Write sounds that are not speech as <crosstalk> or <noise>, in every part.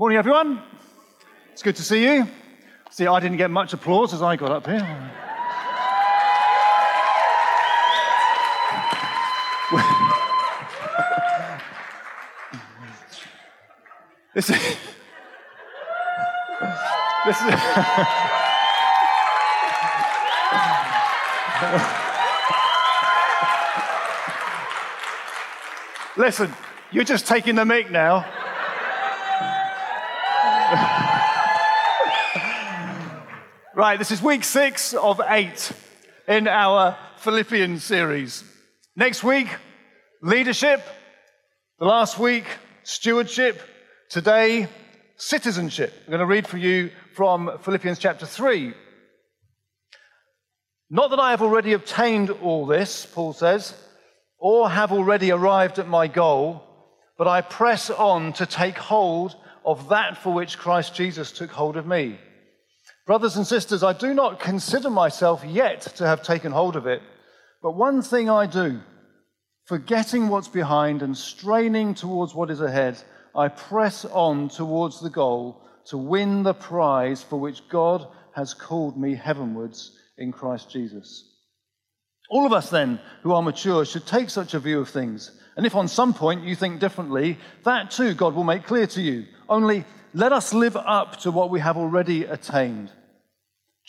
Morning, everyone. It's good to see you. See, I didn't get much applause as I got up here. <laughs> this is. This is. <laughs> Listen, you're just taking the mic now. Right, this is week six of eight in our Philippians series. Next week, leadership. The last week, stewardship. Today, citizenship. I'm going to read for you from Philippians chapter 3. Not that I have already obtained all this, Paul says, or have already arrived at my goal, but I press on to take hold of that for which Christ Jesus took hold of me. Brothers and sisters, I do not consider myself yet to have taken hold of it, but one thing I do, forgetting what's behind and straining towards what is ahead, I press on towards the goal to win the prize for which God has called me heavenwards in Christ Jesus. All of us, then, who are mature, should take such a view of things. And if on some point you think differently, that too God will make clear to you. Only let us live up to what we have already attained.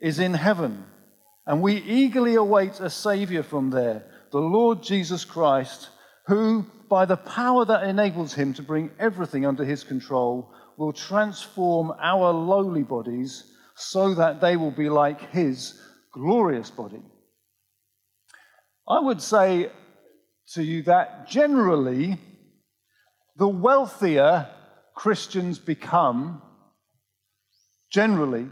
is in heaven, and we eagerly await a Savior from there, the Lord Jesus Christ, who, by the power that enables him to bring everything under his control, will transform our lowly bodies so that they will be like his glorious body. I would say to you that generally, the wealthier Christians become, generally,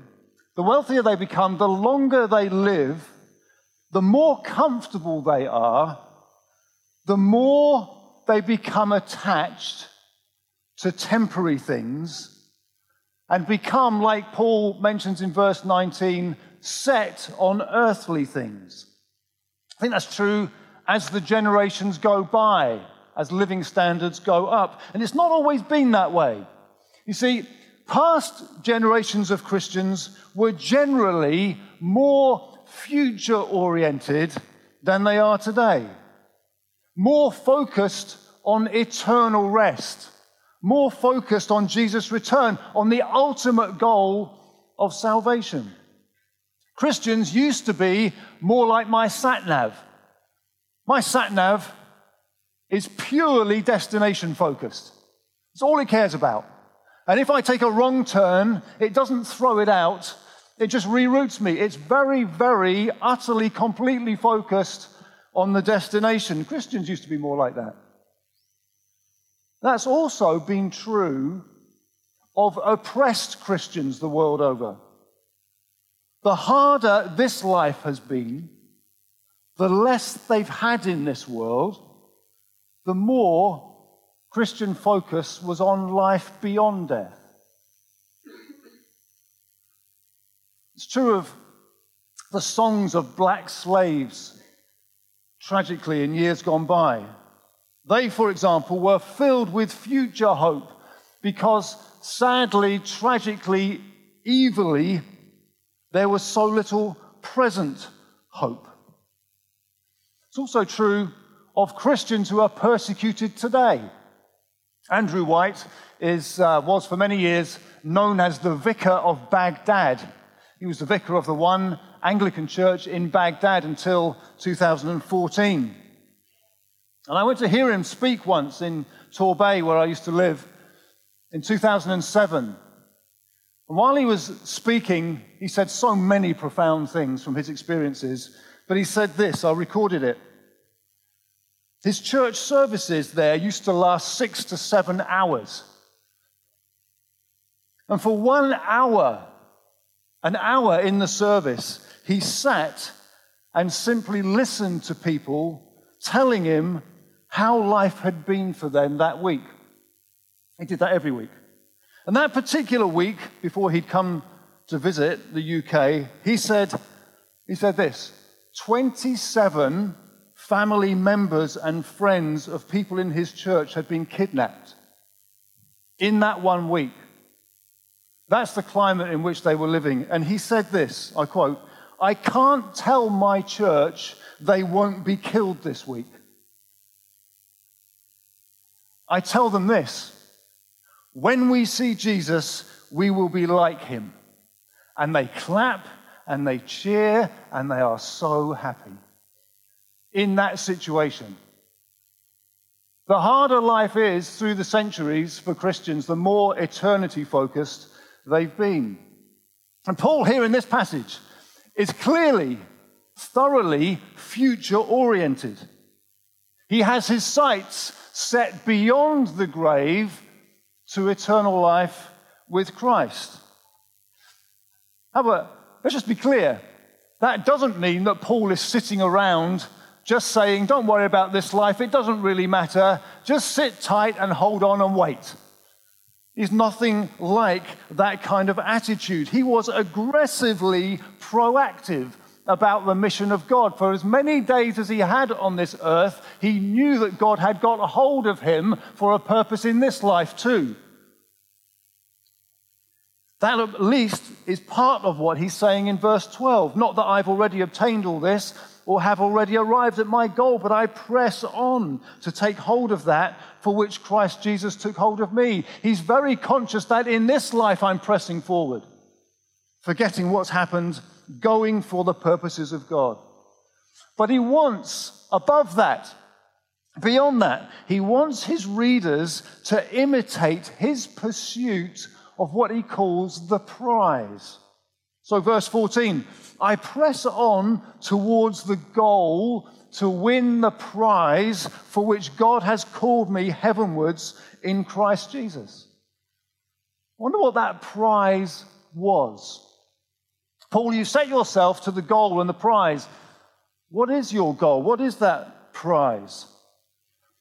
the wealthier they become, the longer they live, the more comfortable they are, the more they become attached to temporary things and become, like Paul mentions in verse 19, set on earthly things. I think that's true as the generations go by, as living standards go up. And it's not always been that way. You see, past generations of Christians were generally more future oriented than they are today, more focused on eternal rest, more focused on Jesus' return, on the ultimate goal of salvation. Christians used to be more like my sat nav. My sat nav is purely destination focused. It's all it cares about. And if I take a wrong turn, it doesn't throw it out, it just reroutes me. It's very, very, utterly, completely focused on the destination. Christians used to be more like that. That's also been true of oppressed Christians the world over. The harder this life has been, the less they've had in this world, the more Christian focus was on life beyond death. It's true of the songs of black slaves, tragically, in years gone by. They, for example, were filled with future hope because, sadly, tragically, evilly, there was so little present hope. It's also true of Christians who are persecuted today. Andrew White is, uh, was for many years known as the Vicar of Baghdad. He was the vicar of the one Anglican church in Baghdad until 2014. And I went to hear him speak once in Torbay, where I used to live, in 2007. And while he was speaking, he said so many profound things from his experiences. But he said this, I recorded it. His church services there used to last six to seven hours. And for one hour, an hour in the service, he sat and simply listened to people telling him how life had been for them that week. He did that every week. And that particular week, before he'd come to visit the UK, he said, he said this 27 family members and friends of people in his church had been kidnapped in that one week. That's the climate in which they were living. And he said this I quote, I can't tell my church they won't be killed this week. I tell them this when we see Jesus, we will be like him. And they clap and they cheer and they are so happy in that situation. The harder life is through the centuries for Christians, the more eternity focused they've been. And Paul, here in this passage, is clearly, thoroughly future oriented. He has his sights set beyond the grave to eternal life with Christ. However, let's just be clear that doesn't mean that Paul is sitting around just saying, Don't worry about this life, it doesn't really matter, just sit tight and hold on and wait. He's nothing like that kind of attitude. He was aggressively proactive about the mission of God. For as many days as he had on this earth, he knew that God had got a hold of him for a purpose in this life too. That at least is part of what he's saying in verse 12. Not that I've already obtained all this or have already arrived at my goal, but I press on to take hold of that for which Christ Jesus took hold of me. He's very conscious that in this life I'm pressing forward, forgetting what's happened, going for the purposes of God. But he wants, above that, beyond that, he wants his readers to imitate his pursuit of what he calls the prize. So, verse 14 I press on towards the goal to win the prize for which God has called me heavenwards in Christ Jesus. I wonder what that prize was. Paul, you set yourself to the goal and the prize. What is your goal? What is that prize?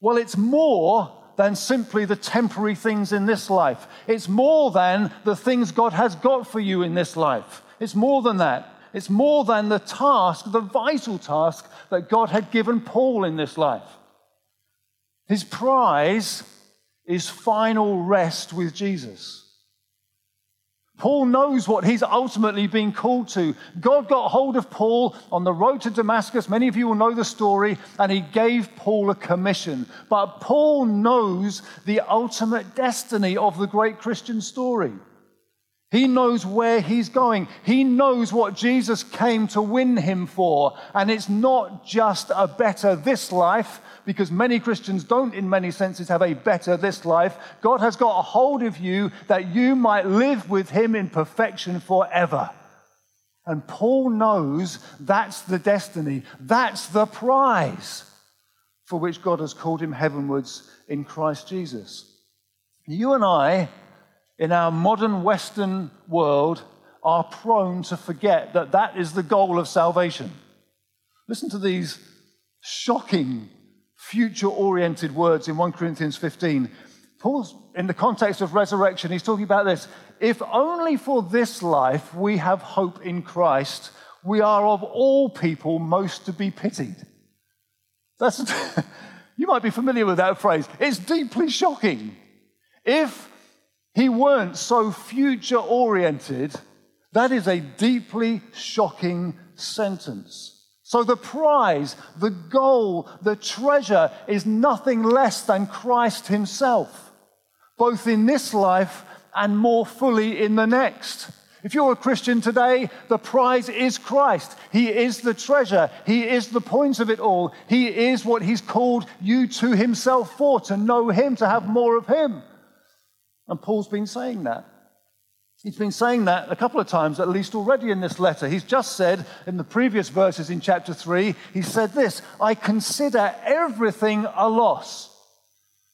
Well, it's more than simply the temporary things in this life. It's more than the things God has got for you in this life. It's more than that. It's more than the task, the vital task that God had given Paul in this life. His prize is final rest with Jesus. Paul knows what he's ultimately been called to. God got hold of Paul on the road to Damascus. Many of you will know the story, and he gave Paul a commission. But Paul knows the ultimate destiny of the great Christian story. He knows where he's going. He knows what Jesus came to win him for. And it's not just a better this life, because many Christians don't, in many senses, have a better this life. God has got a hold of you that you might live with Him in perfection forever. And Paul knows that's the destiny, that's the prize for which God has called him heavenwards in Christ Jesus. You and I, in our modern Western world, are prone to forget that that is the goal of salvation. Listen to these shocking future oriented words in 1 Corinthians 15. Paul's, in the context of resurrection, he's talking about this. If only for this life we have hope in Christ, we are of all people most to be pitied. That's, <laughs> you might be familiar with that phrase. It's deeply shocking. If he weren't so future oriented, that is a deeply shocking sentence. So the prize, the goal, the treasure is nothing less than Christ Himself, both in this life and more fully in the next. If you're a Christian today, the prize is Christ. He is the treasure. He is the point of it all. He is what He's called you to Himself for, to know Him, to have more of Him. And Paul's been saying that. He's been saying that a couple of times, at least already in this letter. He's just said in the previous verses in chapter 3, he said this I consider everything a loss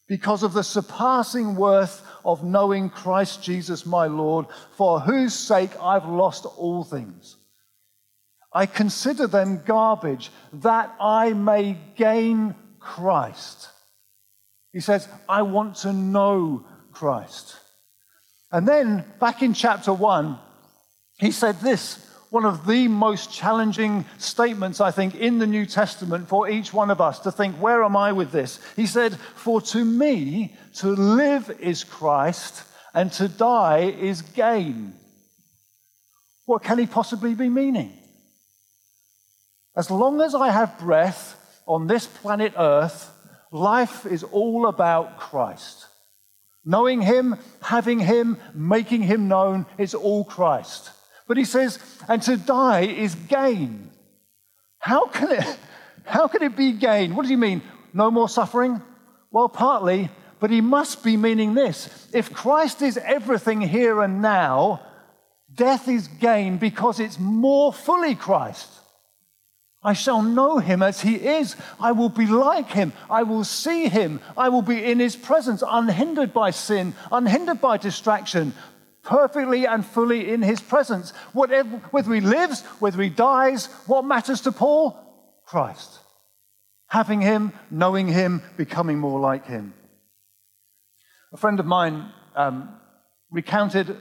because of the surpassing worth of knowing Christ Jesus my Lord, for whose sake I've lost all things. I consider them garbage that I may gain Christ. He says, I want to know Christ. And then back in chapter 1, he said this one of the most challenging statements, I think, in the New Testament for each one of us to think, where am I with this? He said, For to me, to live is Christ, and to die is gain. What can he possibly be meaning? As long as I have breath on this planet Earth, life is all about Christ. Knowing Him, having Him, making Him known, it's all Christ. But he says, and to die is gain. How can it, how can it be gain? What do you mean? No more suffering? Well, partly, but he must be meaning this. If Christ is everything here and now, death is gain because it's more fully Christ. I shall know him as he is. I will be like him. I will see him. I will be in his presence, unhindered by sin, unhindered by distraction, perfectly and fully in his presence. Whatever, whether he lives, whether he dies, what matters to Paul? Christ. Having him, knowing him, becoming more like him. A friend of mine um, recounted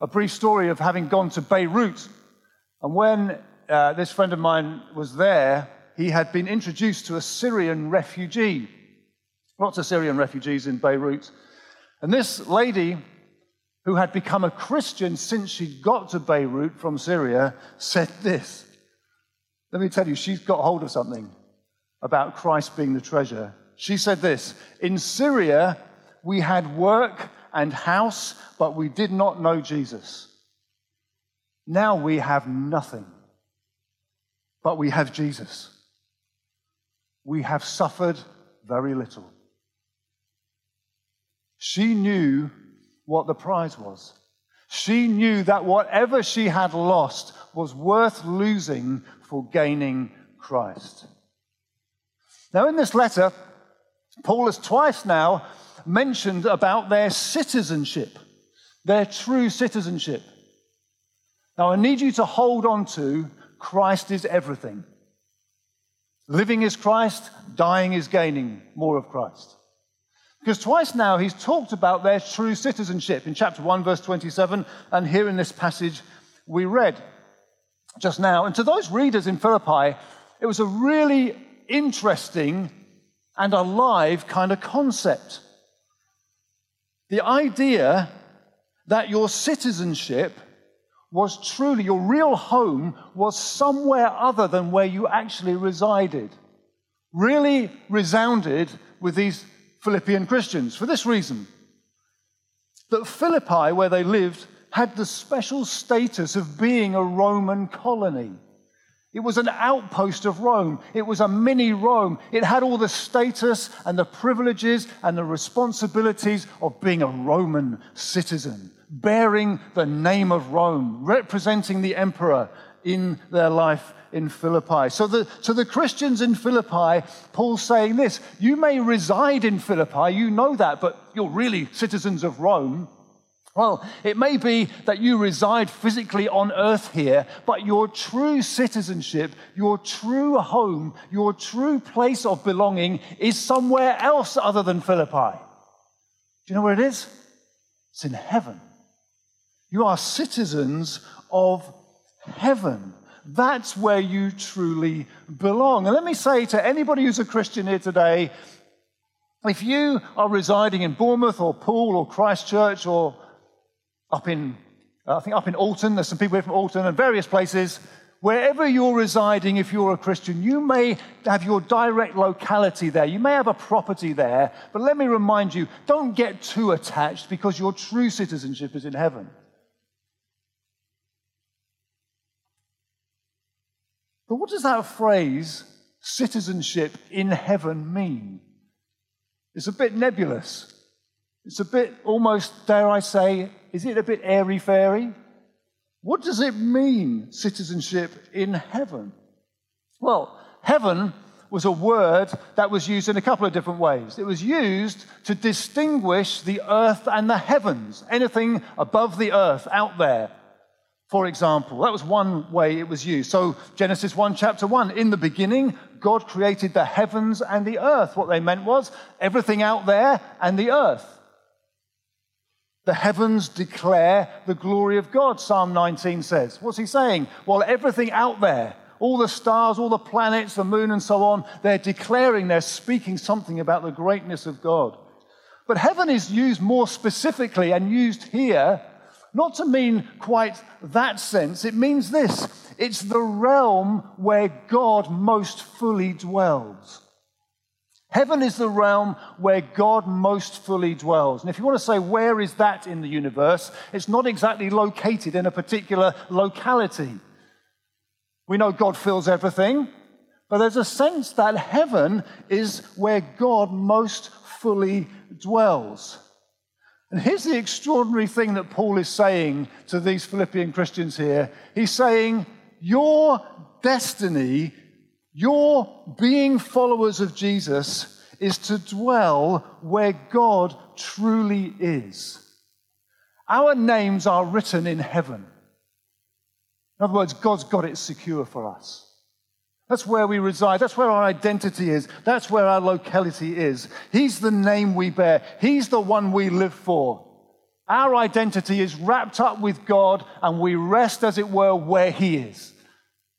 a brief story of having gone to Beirut. And when uh, this friend of mine was there, he had been introduced to a Syrian refugee. Lots of Syrian refugees in Beirut. And this lady who had become a Christian since she'd got to Beirut from Syria, said this. Let me tell you, she's got hold of something about Christ being the treasure. She said this In Syria, we had work and house, but we did not know Jesus. Now we have nothing, but we have Jesus. We have suffered very little. She knew what the prize was. She knew that whatever she had lost was worth losing for gaining Christ. Now, in this letter, Paul has twice now mentioned about their citizenship, their true citizenship. Now, I need you to hold on to Christ is everything. Living is Christ, dying is gaining more of Christ. Because twice now he's talked about their true citizenship in chapter 1, verse 27, and here in this passage we read just now. And to those readers in Philippi, it was a really interesting and alive kind of concept. The idea that your citizenship was truly, your real home was somewhere other than where you actually resided, really resounded with these Philippian Christians for this reason that Philippi, where they lived, had the special status of being a Roman colony. It was an outpost of Rome. It was a mini Rome. It had all the status and the privileges and the responsibilities of being a Roman citizen, bearing the name of Rome, representing the emperor in their life in Philippi. So, the, to the Christians in Philippi, Paul's saying this You may reside in Philippi, you know that, but you're really citizens of Rome. Well, it may be that you reside physically on earth here, but your true citizenship, your true home, your true place of belonging is somewhere else other than Philippi. Do you know where it is? It's in heaven. You are citizens of heaven. That's where you truly belong. And let me say to anybody who's a Christian here today if you are residing in Bournemouth or Poole or Christchurch or up in, uh, I think up in Alton, there's some people here from Alton and various places. Wherever you're residing, if you're a Christian, you may have your direct locality there. You may have a property there. But let me remind you don't get too attached because your true citizenship is in heaven. But what does that phrase, citizenship in heaven, mean? It's a bit nebulous. It's a bit almost, dare I say, is it a bit airy fairy? What does it mean, citizenship in heaven? Well, heaven was a word that was used in a couple of different ways. It was used to distinguish the earth and the heavens, anything above the earth out there, for example. That was one way it was used. So, Genesis 1, chapter 1, in the beginning, God created the heavens and the earth. What they meant was everything out there and the earth. The heavens declare the glory of God, Psalm 19 says. What's he saying? Well, everything out there, all the stars, all the planets, the moon, and so on, they're declaring, they're speaking something about the greatness of God. But heaven is used more specifically and used here, not to mean quite that sense. It means this it's the realm where God most fully dwells. Heaven is the realm where God most fully dwells. And if you want to say, where is that in the universe? It's not exactly located in a particular locality. We know God fills everything, but there's a sense that heaven is where God most fully dwells. And here's the extraordinary thing that Paul is saying to these Philippian Christians here. He's saying, Your destiny, your being followers of Jesus, is to dwell where God truly is. Our names are written in heaven. In other words, God's got it secure for us. That's where we reside. That's where our identity is. That's where our locality is. He's the name we bear. He's the one we live for. Our identity is wrapped up with God, and we rest, as it were, where He is,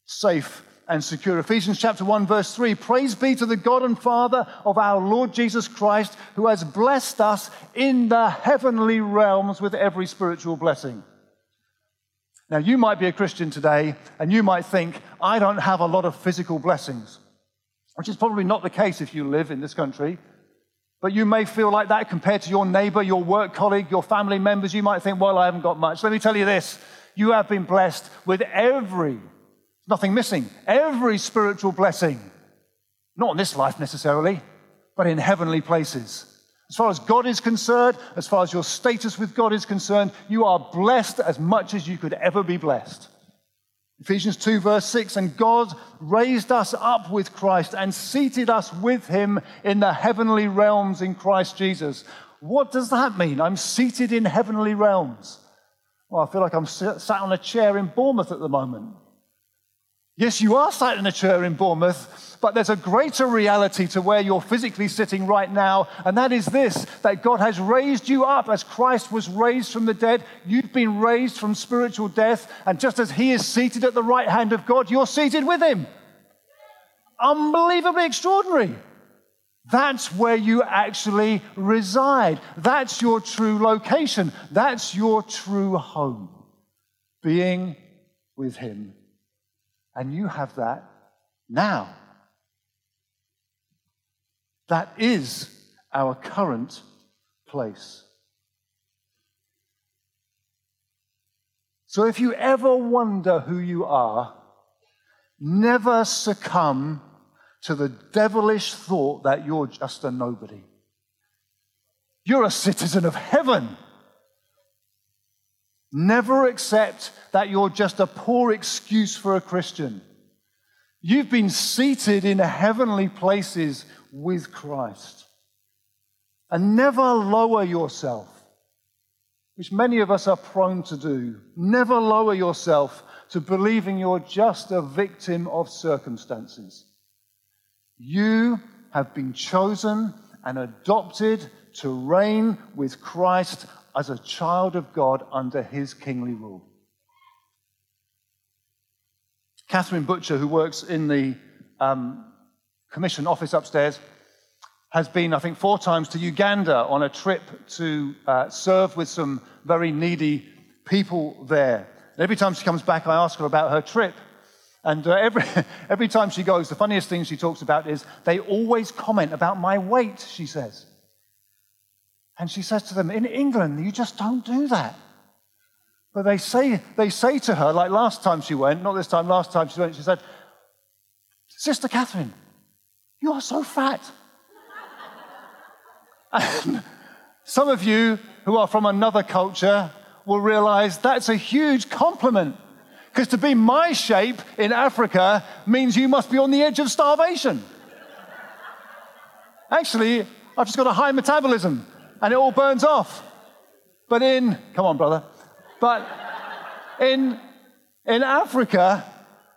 safe and secure. Ephesians chapter 1, verse 3 Praise be to the God and Father of our Lord Jesus Christ, who has blessed us in the heavenly realms with every spiritual blessing. Now, you might be a Christian today and you might think, I don't have a lot of physical blessings, which is probably not the case if you live in this country. But you may feel like that compared to your neighbor, your work colleague, your family members. You might think, well, I haven't got much. Let me tell you this you have been blessed with every, nothing missing, every spiritual blessing. Not in this life necessarily, but in heavenly places. As far as God is concerned, as far as your status with God is concerned, you are blessed as much as you could ever be blessed. Ephesians 2, verse 6 And God raised us up with Christ and seated us with him in the heavenly realms in Christ Jesus. What does that mean? I'm seated in heavenly realms. Well, I feel like I'm sat on a chair in Bournemouth at the moment. Yes, you are sat in a chair in Bournemouth, but there's a greater reality to where you're physically sitting right now, and that is this that God has raised you up as Christ was raised from the dead. You've been raised from spiritual death, and just as He is seated at the right hand of God, you're seated with Him. Unbelievably extraordinary. That's where you actually reside. That's your true location. That's your true home. Being with Him and you have that now. That is our current place. So if you ever wonder who you are, never succumb to the devilish thought that you're just a nobody. You're a citizen of heaven. Never accept that you're just a poor excuse for a Christian. You've been seated in heavenly places with Christ. And never lower yourself, which many of us are prone to do. Never lower yourself to believing you're just a victim of circumstances. You have been chosen and adopted to reign with Christ as a child of God under his kingly rule. Catherine Butcher, who works in the um, commission office upstairs, has been, I think, four times to Uganda on a trip to uh, serve with some very needy people there. And every time she comes back, I ask her about her trip. And uh, every, <laughs> every time she goes, the funniest thing she talks about is they always comment about my weight, she says. And she says to them, In England, you just don't do that. But they say, they say to her, like last time she went, not this time, last time she went, she said, Sister Catherine, you are so fat. <laughs> and some of you who are from another culture will realize that's a huge compliment. Because to be my shape in Africa means you must be on the edge of starvation. Actually, I've just got a high metabolism and it all burns off. But in, come on, brother. But in, in Africa,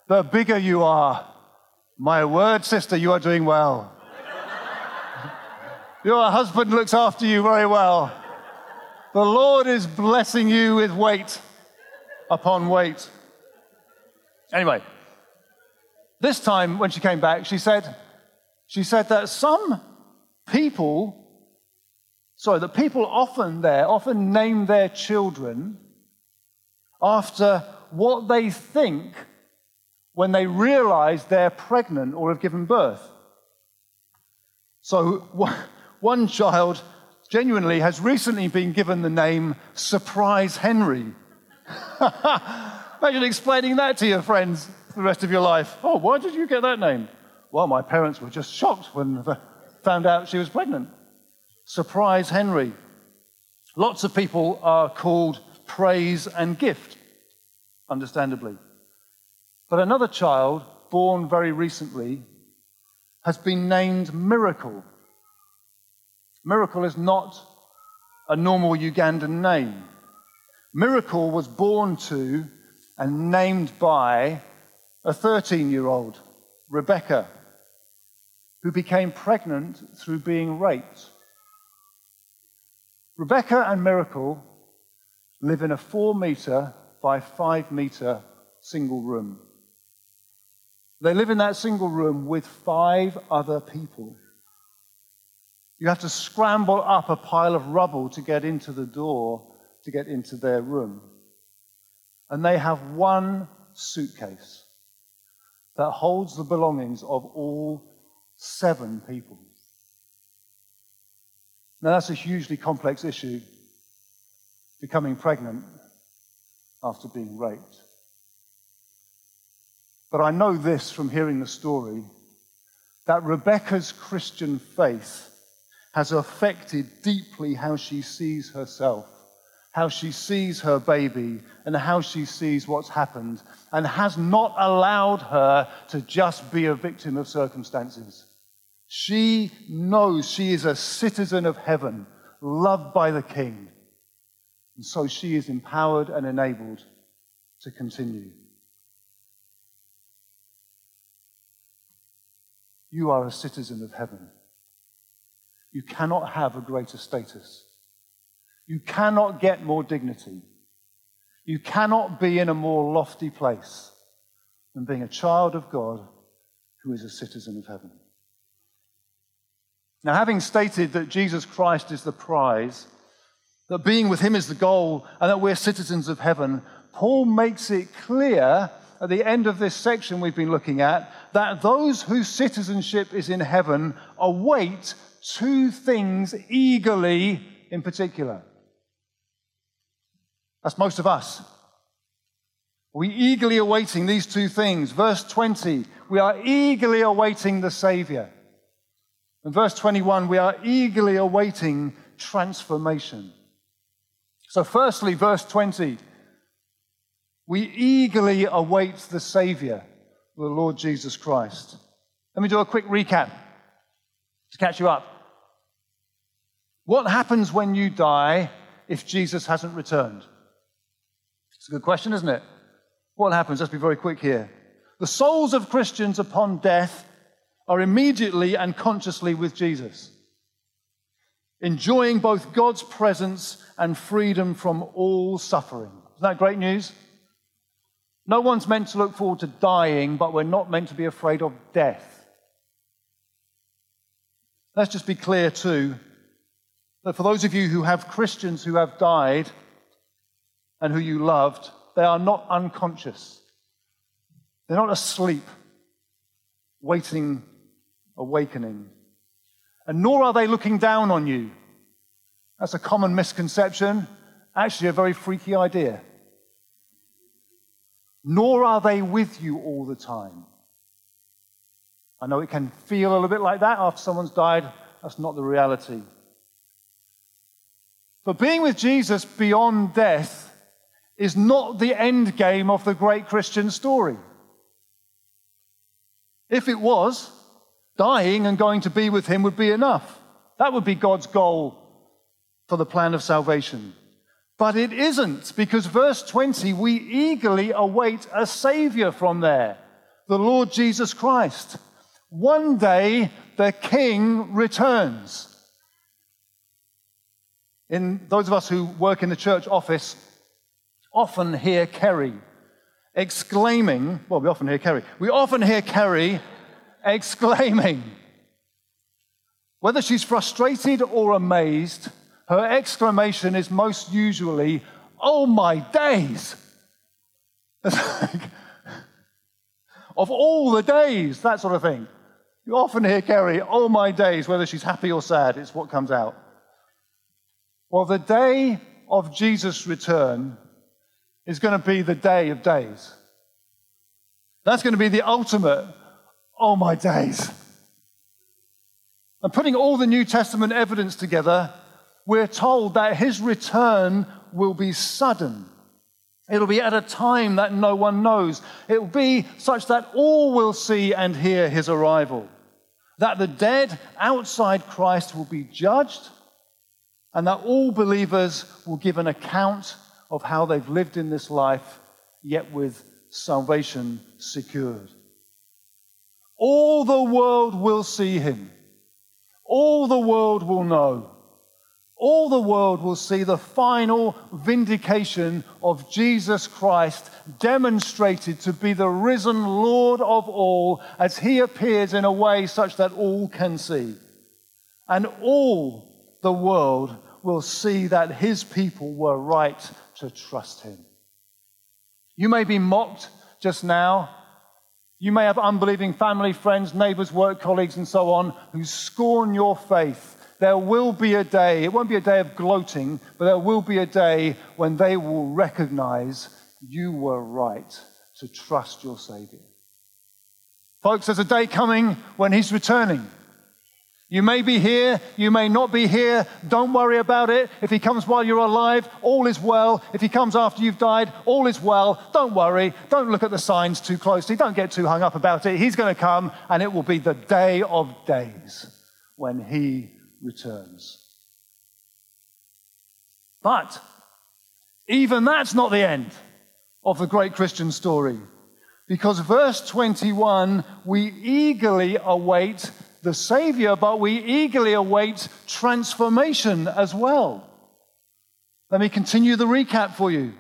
the bigger you are, my word, sister, you are doing well. Your husband looks after you very well. The Lord is blessing you with weight upon weight. Anyway, this time when she came back, she said, she said that some people, sorry, that people often there, often name their children after what they think when they realize they're pregnant or have given birth. So, one child genuinely has recently been given the name Surprise Henry. <laughs> Imagine explaining that to your friends for the rest of your life. Oh, why did you get that name? Well, my parents were just shocked when they found out she was pregnant. Surprise Henry. Lots of people are called praise and gift, understandably. But another child, born very recently, has been named Miracle. Miracle is not a normal Ugandan name. Miracle was born to and named by a 13 year old, Rebecca, who became pregnant through being raped. Rebecca and Miracle live in a four meter by five meter single room. They live in that single room with five other people. You have to scramble up a pile of rubble to get into the door, to get into their room. And they have one suitcase that holds the belongings of all seven people. Now, that's a hugely complex issue, becoming pregnant after being raped. But I know this from hearing the story that Rebecca's Christian faith has affected deeply how she sees herself, how she sees her baby, and how she sees what's happened, and has not allowed her to just be a victim of circumstances. She knows she is a citizen of heaven, loved by the King. And so she is empowered and enabled to continue. You are a citizen of heaven. You cannot have a greater status. You cannot get more dignity. You cannot be in a more lofty place than being a child of God who is a citizen of heaven. Now, having stated that Jesus Christ is the prize, that being with him is the goal, and that we're citizens of heaven, Paul makes it clear at the end of this section we've been looking at that those whose citizenship is in heaven await two things eagerly in particular. That's most of us. We eagerly awaiting these two things. Verse 20, we are eagerly awaiting the Savior. In verse 21, we are eagerly awaiting transformation. So, firstly, verse 20, we eagerly await the Savior, the Lord Jesus Christ. Let me do a quick recap to catch you up. What happens when you die if Jesus hasn't returned? It's a good question, isn't it? What happens? Let's be very quick here. The souls of Christians upon death are immediately and consciously with Jesus, enjoying both God's presence and freedom from all suffering. Isn't that great news? No one's meant to look forward to dying, but we're not meant to be afraid of death. Let's just be clear, too, that for those of you who have Christians who have died and who you loved, they are not unconscious. They're not asleep, waiting, awakening. And nor are they looking down on you. That's a common misconception, actually, a very freaky idea. Nor are they with you all the time. I know it can feel a little bit like that after someone's died. That's not the reality. But being with Jesus beyond death is not the end game of the great Christian story. If it was, dying and going to be with him would be enough. That would be God's goal for the plan of salvation. But it isn't, because verse 20, we eagerly await a Savior from there, the Lord Jesus Christ. One day the King returns. In those of us who work in the church office, often hear Kerry exclaiming, well, we often hear Kerry, we often hear Kerry exclaiming. Whether she's frustrated or amazed, her exclamation is most usually, Oh my days! <laughs> of all the days, that sort of thing. You often hear Kerry, Oh my days, whether she's happy or sad, it's what comes out. Well, the day of Jesus' return is going to be the day of days. That's going to be the ultimate, oh my days. And putting all the New Testament evidence together, we're told that his return will be sudden. It'll be at a time that no one knows. It will be such that all will see and hear his arrival. That the dead outside Christ will be judged, and that all believers will give an account of how they've lived in this life, yet with salvation secured. All the world will see him. All the world will know. All the world will see the final vindication of Jesus Christ demonstrated to be the risen Lord of all as he appears in a way such that all can see. And all the world will see that his people were right to trust him. You may be mocked just now. You may have unbelieving family, friends, neighbors, work colleagues, and so on who scorn your faith. There will be a day, it won't be a day of gloating, but there will be a day when they will recognize you were right to trust your Savior. Folks, there's a day coming when He's returning. You may be here, you may not be here. Don't worry about it. If he comes while you're alive, all is well. If he comes after you've died, all is well. Don't worry. Don't look at the signs too closely. Don't get too hung up about it. He's going to come, and it will be the day of days when he returns. But even that's not the end of the great Christian story. Because verse 21, we eagerly await the Savior, but we eagerly await transformation as well. Let me continue the recap for you.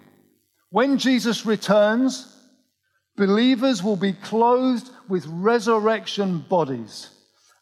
When Jesus returns, believers will be clothed with resurrection bodies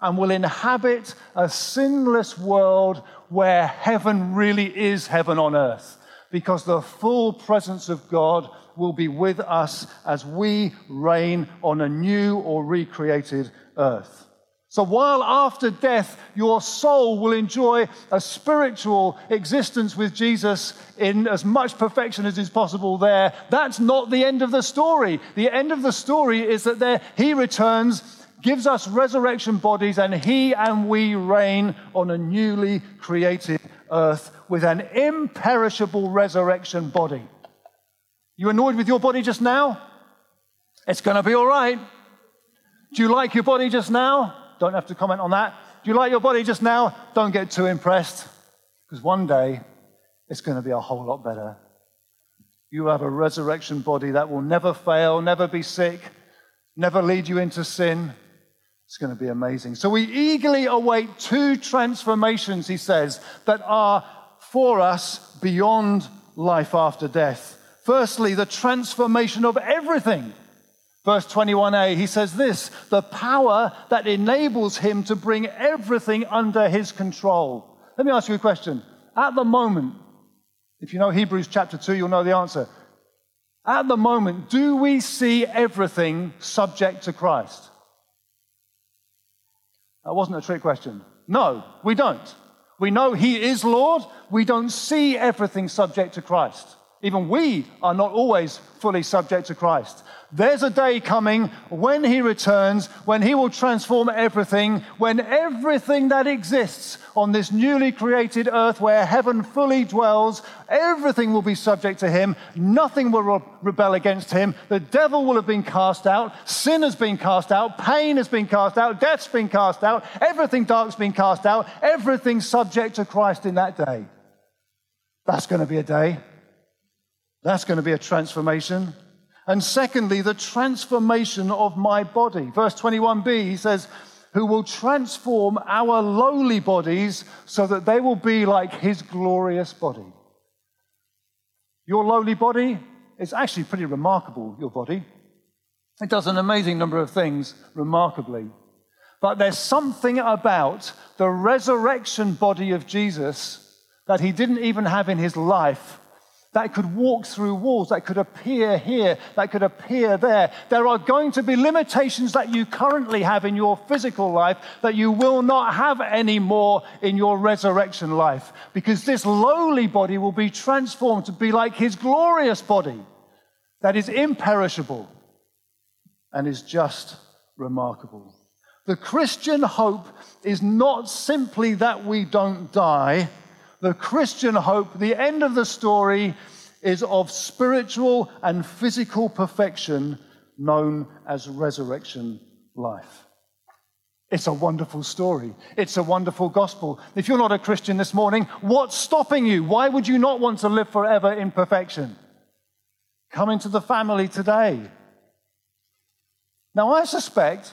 and will inhabit a sinless world where heaven really is heaven on earth because the full presence of God will be with us as we reign on a new or recreated earth. So while after death your soul will enjoy a spiritual existence with Jesus in as much perfection as is possible there, that's not the end of the story. The end of the story is that there he returns, gives us resurrection bodies, and he and we reign on a newly created earth with an imperishable resurrection body. You annoyed with your body just now? It's going to be all right. Do you like your body just now? Don't have to comment on that. Do you like your body just now? Don't get too impressed, because one day it's going to be a whole lot better. You have a resurrection body that will never fail, never be sick, never lead you into sin. It's going to be amazing. So we eagerly await two transformations, he says, that are for us beyond life after death. Firstly, the transformation of everything. Verse 21a, he says this the power that enables him to bring everything under his control. Let me ask you a question. At the moment, if you know Hebrews chapter 2, you'll know the answer. At the moment, do we see everything subject to Christ? That wasn't a trick question. No, we don't. We know He is Lord. We don't see everything subject to Christ. Even we are not always fully subject to Christ. There's a day coming when he returns, when he will transform everything, when everything that exists on this newly created earth where heaven fully dwells, everything will be subject to him. Nothing will re- rebel against him. The devil will have been cast out. Sin has been cast out. Pain has been cast out. Death's been cast out. Everything dark's been cast out. Everything subject to Christ in that day. That's going to be a day. That's going to be a transformation. And secondly, the transformation of my body. Verse 21b, he says, Who will transform our lowly bodies so that they will be like his glorious body. Your lowly body is actually pretty remarkable, your body. It does an amazing number of things remarkably. But there's something about the resurrection body of Jesus that he didn't even have in his life that could walk through walls, that could appear here, that could appear there. There are going to be limitations that you currently have in your physical life that you will not have anymore in your resurrection life because this lowly body will be transformed to be like his glorious body that is imperishable and is just remarkable. The Christian hope is not simply that we don't die the Christian hope, the end of the story, is of spiritual and physical perfection known as resurrection life. It's a wonderful story. It's a wonderful gospel. If you're not a Christian this morning, what's stopping you? Why would you not want to live forever in perfection? Come into the family today. Now, I suspect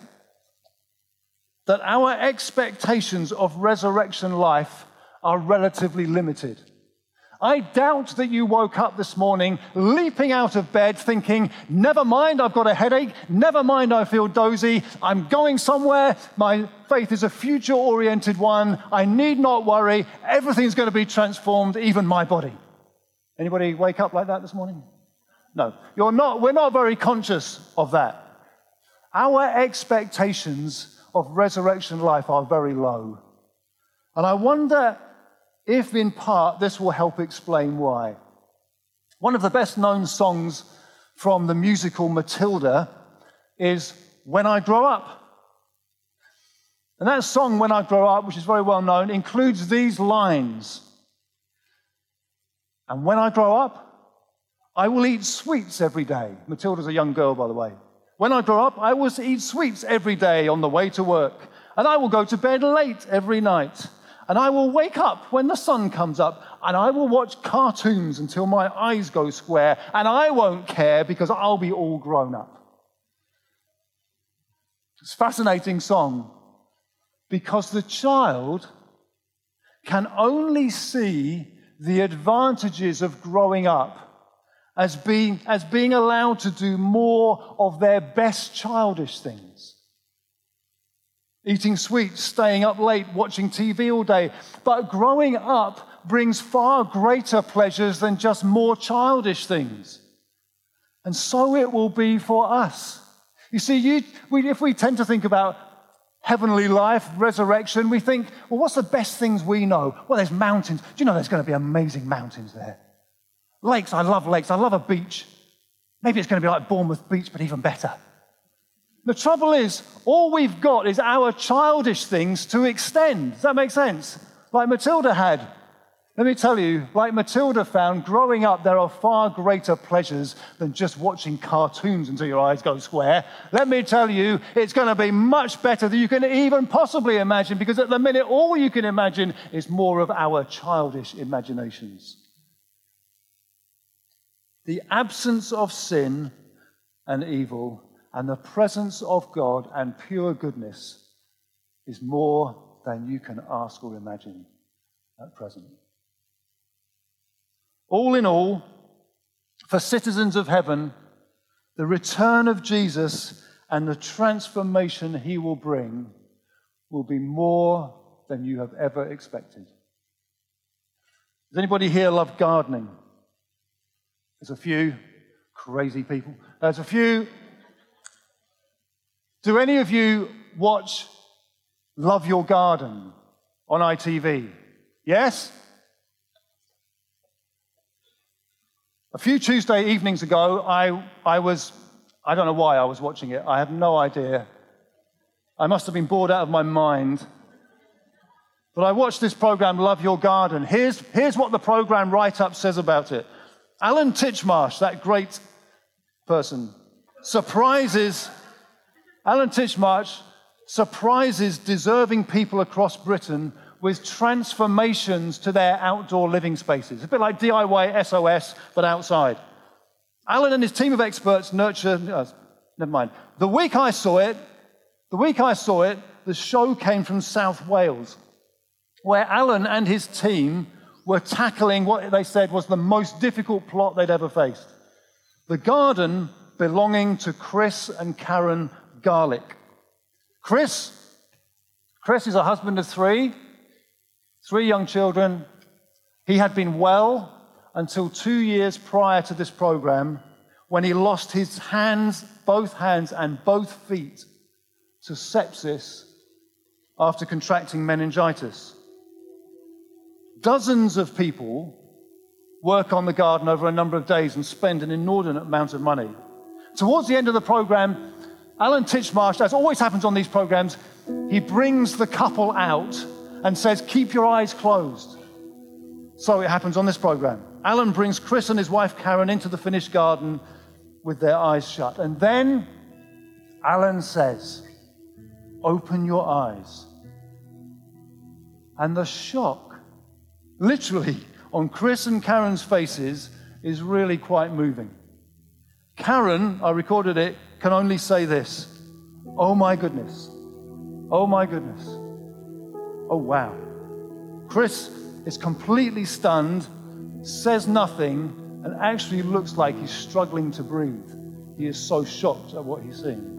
that our expectations of resurrection life are relatively limited. I doubt that you woke up this morning leaping out of bed thinking, never mind, I've got a headache. Never mind, I feel dozy. I'm going somewhere. My faith is a future oriented one. I need not worry. Everything's going to be transformed, even my body. Anybody wake up like that this morning? No, you're not. We're not very conscious of that. Our expectations of resurrection life are very low. And I wonder if in part this will help explain why. One of the best known songs from the musical Matilda is When I Grow Up. And that song, When I Grow Up, which is very well known, includes these lines And when I grow up, I will eat sweets every day. Matilda's a young girl, by the way. When I grow up, I will eat sweets every day on the way to work. And I will go to bed late every night. And I will wake up when the sun comes up and I will watch cartoons until my eyes go square and I won't care because I'll be all grown up. It's a fascinating song because the child can only see the advantages of growing up as being, as being allowed to do more of their best childish things eating sweets, staying up late, watching TV all day. But growing up brings far greater pleasures than just more childish things. And so it will be for us. You see, you, we, if we tend to think about heavenly life, resurrection, we think, well, what's the best things we know? Well, there's mountains. Do you know there's going to be amazing mountains there? Lakes, I love lakes. I love a beach. Maybe it's going to be like Bournemouth Beach, but even better. The trouble is, all we've got is our childish things to extend. Does that make sense? Like Matilda had. Let me tell you, like Matilda found, growing up, there are far greater pleasures than just watching cartoons until your eyes go square. Let me tell you, it's going to be much better than you can even possibly imagine because at the minute, all you can imagine is more of our childish imaginations. The absence of sin and evil and the presence of God and pure goodness is more than you can ask or imagine at present. All in all, for citizens of heaven, the return of Jesus and the transformation he will bring will be more than you have ever expected. Does anybody here love gardening? There's a few crazy people. There's a few do any of you watch Love Your Garden on ITV? Yes? A few Tuesday evenings ago, I, I was, I don't know why I was watching it. I have no idea. I must have been bored out of my mind. But I watched this program, Love Your Garden. Here's, here's what the program write up says about it Alan Titchmarsh, that great person, surprises, Alan Titchmarsh surprises deserving people across Britain with transformations to their outdoor living spaces. A bit like DIY SOS, but outside. Alan and his team of experts nurture, uh, never mind. The week I saw it, the week I saw it, the show came from South Wales, where Alan and his team were tackling what they said was the most difficult plot they'd ever faced. The garden belonging to Chris and Karen Garlick. Chris, Chris is a husband of three, three young children. He had been well until two years prior to this program when he lost his hands, both hands and both feet to sepsis after contracting meningitis. Dozens of people work on the garden over a number of days and spend an inordinate amount of money. Towards the end of the program, Alan Titchmarsh, as always happens on these programs, he brings the couple out and says, Keep your eyes closed. So it happens on this program. Alan brings Chris and his wife Karen into the finished garden with their eyes shut. And then Alan says, Open your eyes. And the shock literally on Chris and Karen's faces is really quite moving. Karen, I recorded it, can only say this Oh my goodness. Oh my goodness. Oh wow. Chris is completely stunned, says nothing, and actually looks like he's struggling to breathe. He is so shocked at what he's seeing.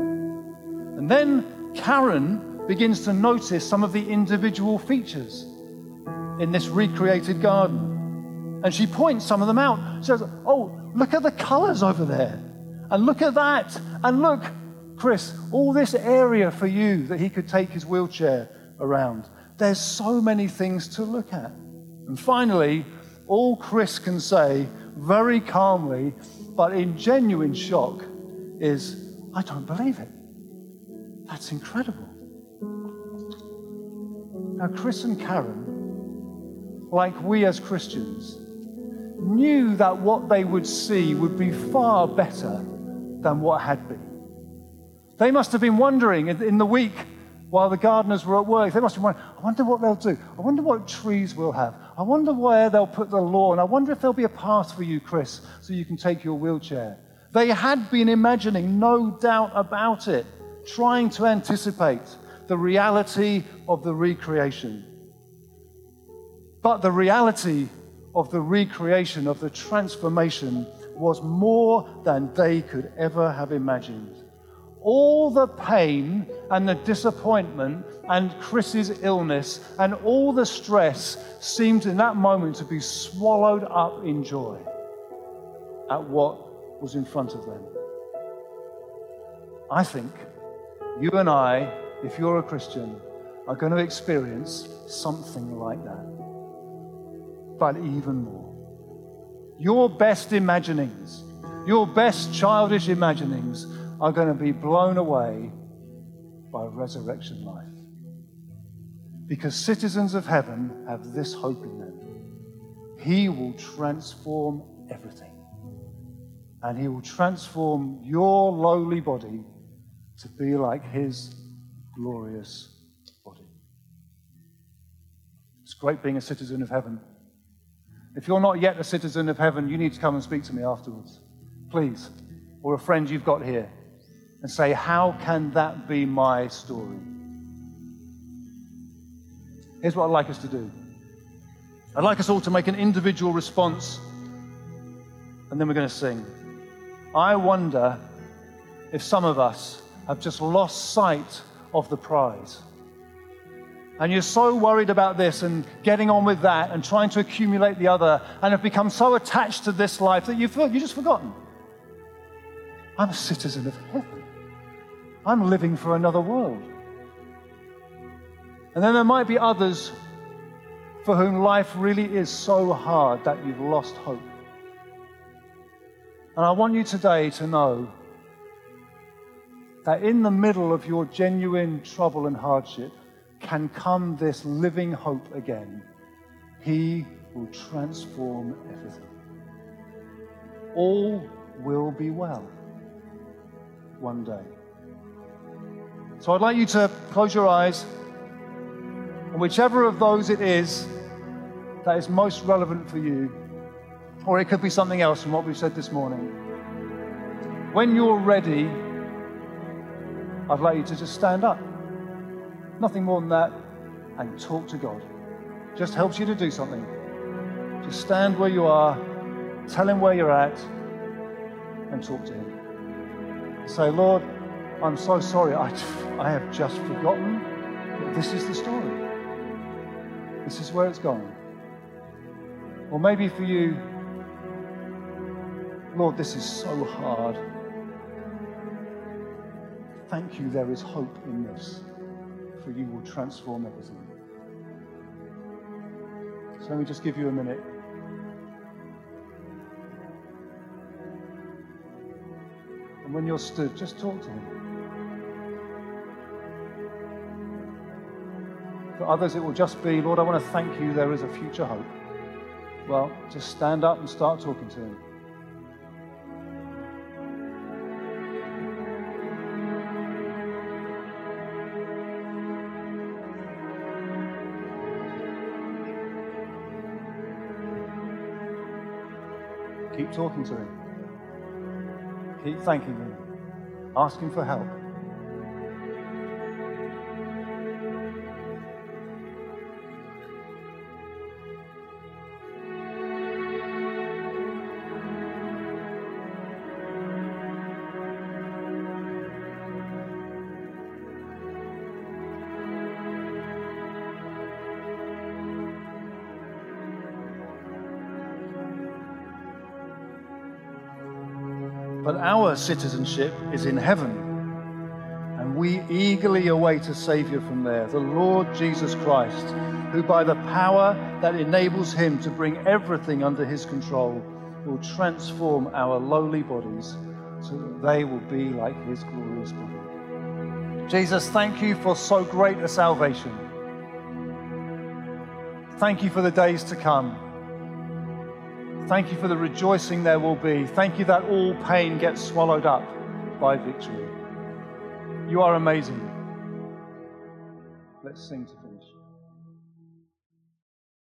And then Karen begins to notice some of the individual features in this recreated garden. And she points some of them out. She says, Oh, look at the colors over there. And look at that. And look, Chris, all this area for you that he could take his wheelchair around. There's so many things to look at. And finally, all Chris can say very calmly, but in genuine shock, is, I don't believe it. That's incredible. Now, Chris and Karen like we as Christians, knew that what they would see would be far better than what had been. They must have been wondering in the week while the gardeners were at work, they must have been wondering, I wonder what they'll do. I wonder what trees we'll have. I wonder where they'll put the lawn. I wonder if there'll be a path for you, Chris, so you can take your wheelchair. They had been imagining, no doubt about it, trying to anticipate the reality of the recreation. But the reality of the recreation, of the transformation, was more than they could ever have imagined. All the pain and the disappointment and Chris's illness and all the stress seemed in that moment to be swallowed up in joy at what was in front of them. I think you and I, if you're a Christian, are going to experience something like that but even more. Your best imaginings, your best childish imaginings are going to be blown away by resurrection life. Because citizens of heaven have this hope in them. He will transform everything. And He will transform your lowly body to be like His glorious body. It's great being a citizen of heaven. If you're not yet a citizen of heaven, you need to come and speak to me afterwards. Please. Or a friend you've got here. And say, How can that be my story? Here's what I'd like us to do I'd like us all to make an individual response, and then we're going to sing. I wonder if some of us have just lost sight of the prize and you're so worried about this and getting on with that and trying to accumulate the other and have become so attached to this life that you've, you've just forgotten. I'm a citizen of heaven. I'm living for another world. And then there might be others for whom life really is so hard that you've lost hope. And I want you today to know that in the middle of your genuine trouble and hardship can come this living hope again. He will transform everything. All will be well one day. So I'd like you to close your eyes, and whichever of those it is that is most relevant for you, or it could be something else from what we've said this morning. When you're ready, I'd like you to just stand up. Nothing more than that, and talk to God. Just helps you to do something. Just stand where you are, tell Him where you're at, and talk to Him. Say, Lord, I'm so sorry. I, <laughs> I have just forgotten this is the story. This is where it's going. Or maybe for you, Lord, this is so hard. Thank you, there is hope in this, for you will transform everything. So let me just give you a minute. And when you're stood, just talk to him. For others, it will just be, Lord, I want to thank you, there is a future hope. Well, just stand up and start talking to him. Keep talking to him. Keep thanking him. Ask him for help. Our citizenship is in heaven, and we eagerly await a Savior from there, the Lord Jesus Christ, who by the power that enables him to bring everything under his control will transform our lowly bodies so that they will be like his glorious body. Jesus, thank you for so great a salvation. Thank you for the days to come. Thank you for the rejoicing there will be. Thank you that all pain gets swallowed up by victory. You are amazing. Let's sing to finish.